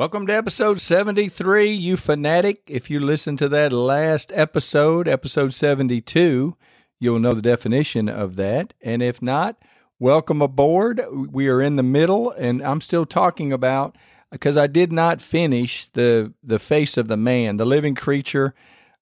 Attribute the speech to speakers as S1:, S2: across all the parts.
S1: Welcome to episode 73, you fanatic. If you listen to that last episode, episode 72, you'll know the definition of that. And if not, welcome aboard. We are in the middle, and I'm still talking about because I did not finish the the face of the man, the living creature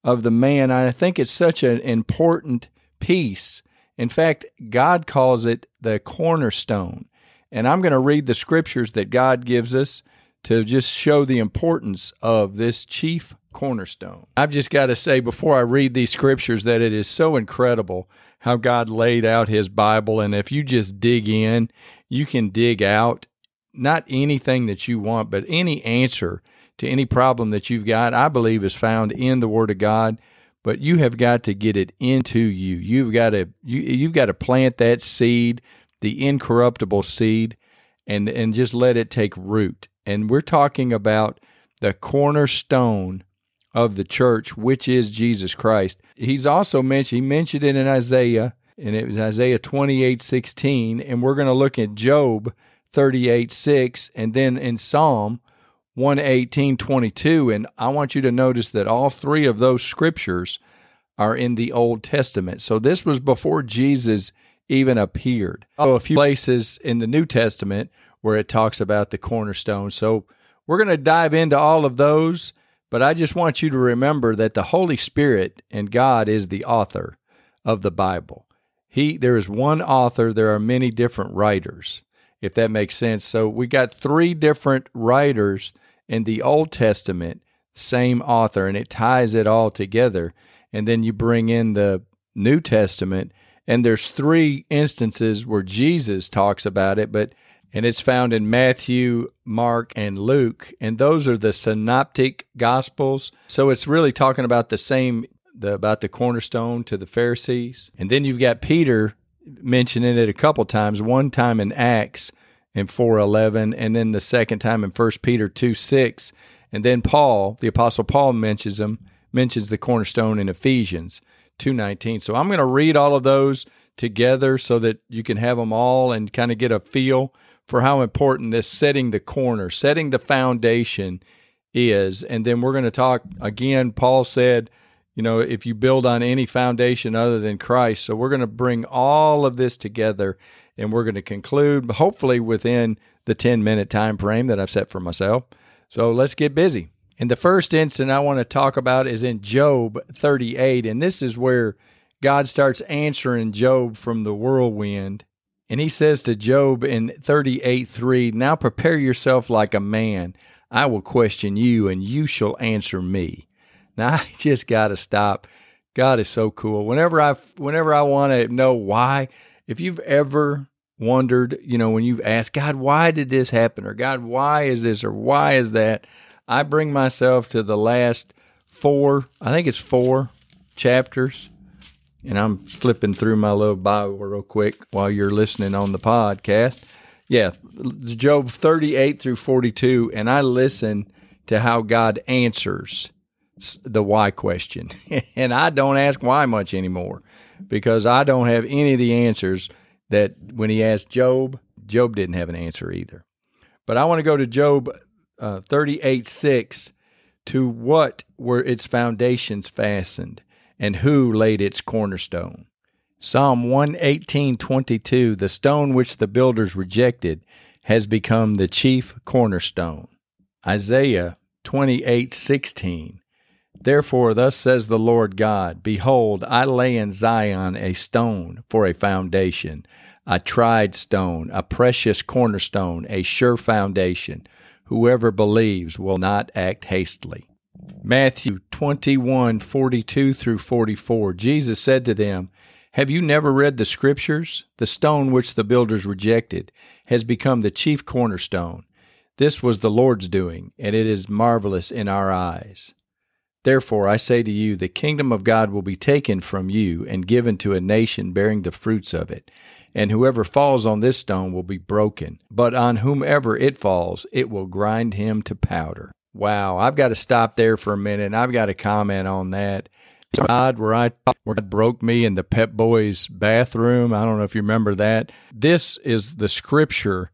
S1: of the man. I think it's such an important piece. In fact, God calls it the cornerstone. And I'm going to read the scriptures that God gives us to just show the importance of this chief cornerstone. I've just got to say before I read these scriptures that it is so incredible how God laid out his Bible. And if you just dig in, you can dig out not anything that you want, but any answer to any problem that you've got, I believe is found in the Word of God. But you have got to get it into you. You've got to you you've got to plant that seed, the incorruptible seed, and and just let it take root. And we're talking about the cornerstone of the church, which is Jesus Christ. He's also mentioned he mentioned it in Isaiah, and it was Isaiah twenty eight sixteen, and we're going to look at Job thirty eight six, and then in Psalm 118 22 and i want you to notice that all three of those scriptures are in the old testament. So this was before jesus even appeared. So a few places in the new testament where it talks about the cornerstone. So we're going to dive into all of those but i just want you to remember that the holy spirit and god is the author of the bible. He there is one author. There are many different writers if that makes sense. So we got three different writers in the Old Testament, same author, and it ties it all together. And then you bring in the New Testament, and there's three instances where Jesus talks about it, but and it's found in Matthew, Mark, and Luke, and those are the synoptic gospels. So it's really talking about the same the about the cornerstone to the Pharisees. And then you've got Peter mentioning it a couple times, one time in Acts in 411 and then the second time in 1 Peter 2 6 and then Paul the apostle Paul mentions them mentions the cornerstone in Ephesians 2:19 so I'm going to read all of those together so that you can have them all and kind of get a feel for how important this setting the corner setting the foundation is and then we're going to talk again Paul said you know if you build on any foundation other than Christ so we're going to bring all of this together and we're going to conclude hopefully within the 10 minute time frame that I've set for myself. So let's get busy. And the first instant I want to talk about is in Job 38, and this is where God starts answering Job from the whirlwind. And he says to Job in 38 3, Now prepare yourself like a man. I will question you, and you shall answer me. Now I just got to stop. God is so cool. Whenever I whenever I want to know why, if you've ever wondered, you know, when you've asked, God, why did this happen? Or God, why is this? Or why is that? I bring myself to the last four, I think it's four chapters. And I'm flipping through my little Bible real quick while you're listening on the podcast. Yeah, Job 38 through 42. And I listen to how God answers the why question. and I don't ask why much anymore because I don't have any of the answers that when he asked Job, Job didn't have an answer either. But I want to go to Job uh, 38 6 to what were its foundations fastened and who laid its cornerstone. Psalm 118 22 The stone which the builders rejected has become the chief cornerstone. Isaiah 28:16 Therefore, thus says the Lord God Behold, I lay in Zion a stone for a foundation, a tried stone, a precious cornerstone, a sure foundation. Whoever believes will not act hastily. Matthew 21 42 through 44. Jesus said to them, Have you never read the Scriptures? The stone which the builders rejected has become the chief cornerstone. This was the Lord's doing, and it is marvelous in our eyes. Therefore, I say to you, the kingdom of God will be taken from you and given to a nation bearing the fruits of it. And whoever falls on this stone will be broken, but on whomever it falls, it will grind him to powder. Wow, I've got to stop there for a minute. I've got to comment on that. God, where I where God broke me in the Pep Boys bathroom. I don't know if you remember that. This is the scripture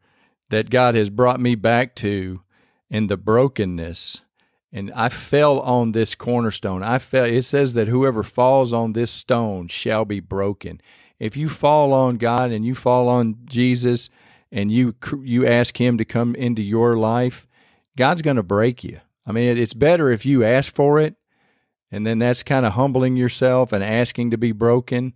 S1: that God has brought me back to in the brokenness. And I fell on this cornerstone. I fell. It says that whoever falls on this stone shall be broken. If you fall on God and you fall on Jesus and you you ask him to come into your life, God's going to break you. I mean, it's better if you ask for it and then that's kind of humbling yourself and asking to be broken.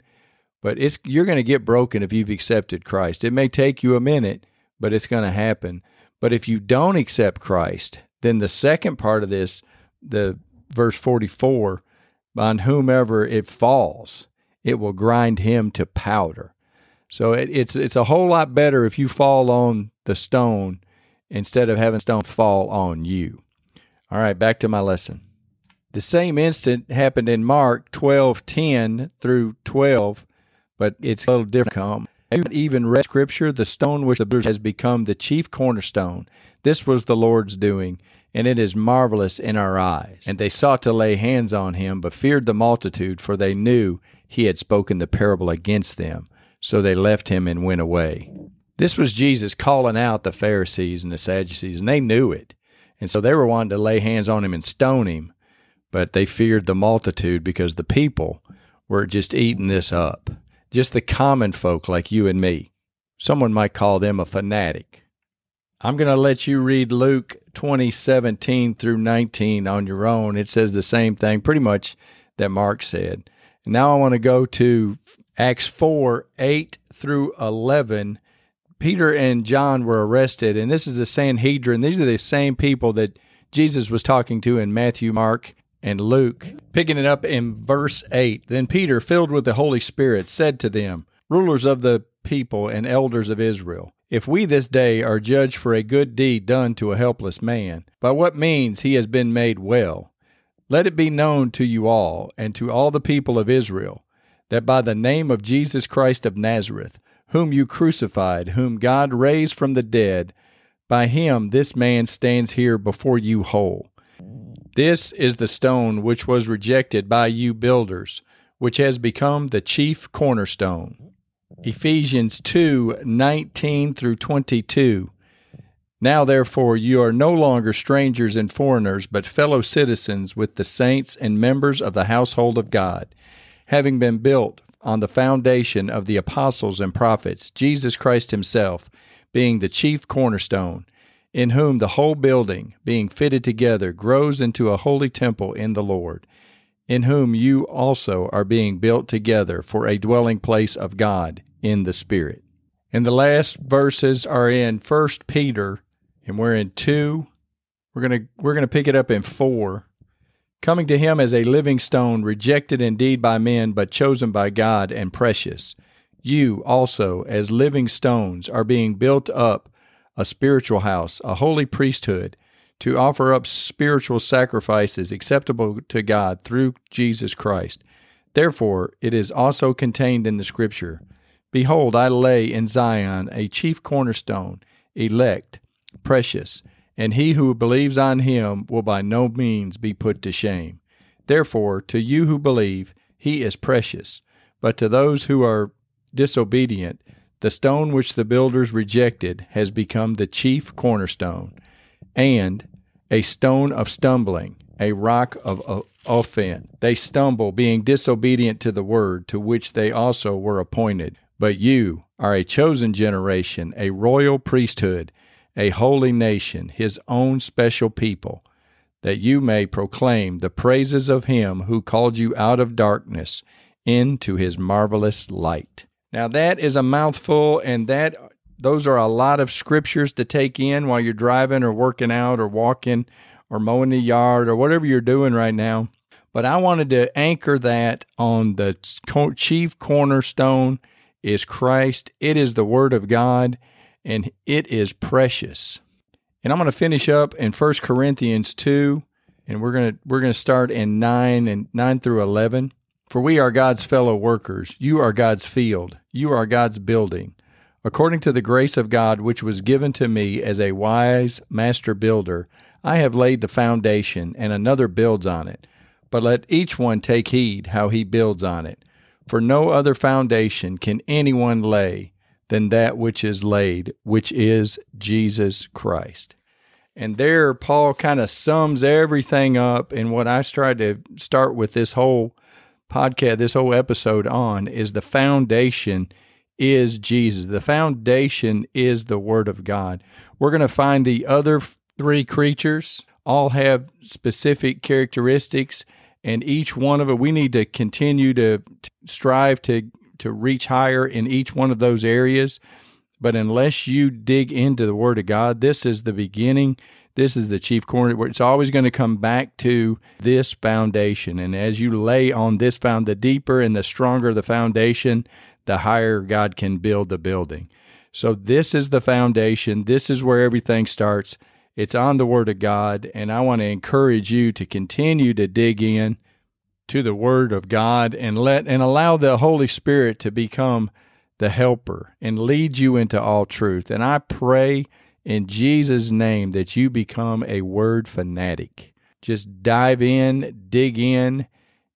S1: But it's you're going to get broken if you've accepted Christ. It may take you a minute, but it's going to happen. But if you don't accept Christ, then the second part of this, the verse 44, on whomever it falls, it will grind him to powder. So it, it's it's a whole lot better if you fall on the stone instead of having stone fall on you. All right, back to my lesson. The same incident happened in Mark 12:10 through 12, but it's a little different. Even read scripture, the stone which the builders has become the chief cornerstone. This was the Lord's doing, and it is marvelous in our eyes. And they sought to lay hands on him, but feared the multitude, for they knew he had spoken the parable against them. So they left him and went away. This was Jesus calling out the Pharisees and the Sadducees, and they knew it. And so they were wanting to lay hands on him and stone him but they feared the multitude because the people were just eating this up. Just the common folk like you and me. Someone might call them a fanatic. I'm going to let you read Luke 20, 17 through 19 on your own. It says the same thing pretty much that Mark said. now I want to go to Acts 4, 8 through 11. Peter and John were arrested, and this is the Sanhedrin. These are the same people that Jesus was talking to in Matthew, Mark, and Luke. Picking it up in verse 8 Then Peter, filled with the Holy Spirit, said to them, Rulers of the people and elders of Israel, if we this day are judged for a good deed done to a helpless man, by what means he has been made well, let it be known to you all and to all the people of Israel that by the name of Jesus Christ of Nazareth, whom you crucified, whom God raised from the dead, by him this man stands here before you whole. This is the stone which was rejected by you builders, which has become the chief cornerstone. Ephesians 2 19 through 22. Now, therefore, you are no longer strangers and foreigners, but fellow citizens with the saints and members of the household of God, having been built on the foundation of the apostles and prophets, Jesus Christ Himself being the chief cornerstone in whom the whole building, being fitted together, grows into a holy temple in the Lord, in whom you also are being built together for a dwelling place of God in the Spirit. And the last verses are in First Peter, and we're in two. We're gonna we're gonna pick it up in four. Coming to him as a living stone, rejected indeed by men, but chosen by God and precious. You also, as living stones, are being built up a spiritual house, a holy priesthood, to offer up spiritual sacrifices acceptable to God through Jesus Christ. Therefore, it is also contained in the Scripture Behold, I lay in Zion a chief cornerstone, elect, precious, and he who believes on him will by no means be put to shame. Therefore, to you who believe, he is precious, but to those who are disobedient, the stone which the builders rejected has become the chief cornerstone, and a stone of stumbling, a rock of offense. They stumble, being disobedient to the word to which they also were appointed. But you are a chosen generation, a royal priesthood, a holy nation, his own special people, that you may proclaim the praises of him who called you out of darkness into his marvelous light. Now that is a mouthful, and that those are a lot of scriptures to take in while you're driving or working out or walking or mowing the yard or whatever you're doing right now. But I wanted to anchor that on the chief cornerstone is Christ. It is the Word of God, and it is precious. And I'm going to finish up in 1 Corinthians 2 and we're going to we're going to start in 9 and 9 through 11. For we are God's fellow workers. You are God's field. You are God's building. According to the grace of God which was given to me as a wise master builder, I have laid the foundation, and another builds on it. But let each one take heed how he builds on it. For no other foundation can anyone lay than that which is laid, which is Jesus Christ. And there, Paul kind of sums everything up. And what I tried to start with this whole podcast, this whole episode on, is the foundation is Jesus. The foundation is the Word of God. We're going to find the other three creatures all have specific characteristics, and each one of it, we need to continue to, to strive to to reach higher in each one of those areas. But unless you dig into the Word of God, this is the beginning. This is the chief corner. It's always going to come back to this foundation. And as you lay on this found, the deeper and the stronger the foundation, the higher God can build the building. So this is the foundation. This is where everything starts. It's on the Word of God. And I want to encourage you to continue to dig in to the Word of God and let and allow the Holy Spirit to become the helper and lead you into all truth. And I pray in Jesus' name that you become a word fanatic. Just dive in, dig in,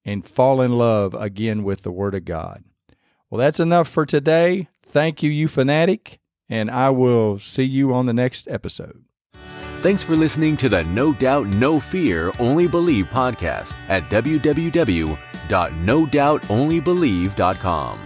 S1: and fall in love again with the Word of God. Well, that's enough for today. Thank you, you fanatic, and I will see you on the next episode.
S2: Thanks for listening to the No Doubt, No Fear, Only Believe podcast at www.nodoubtonlybelieve.com.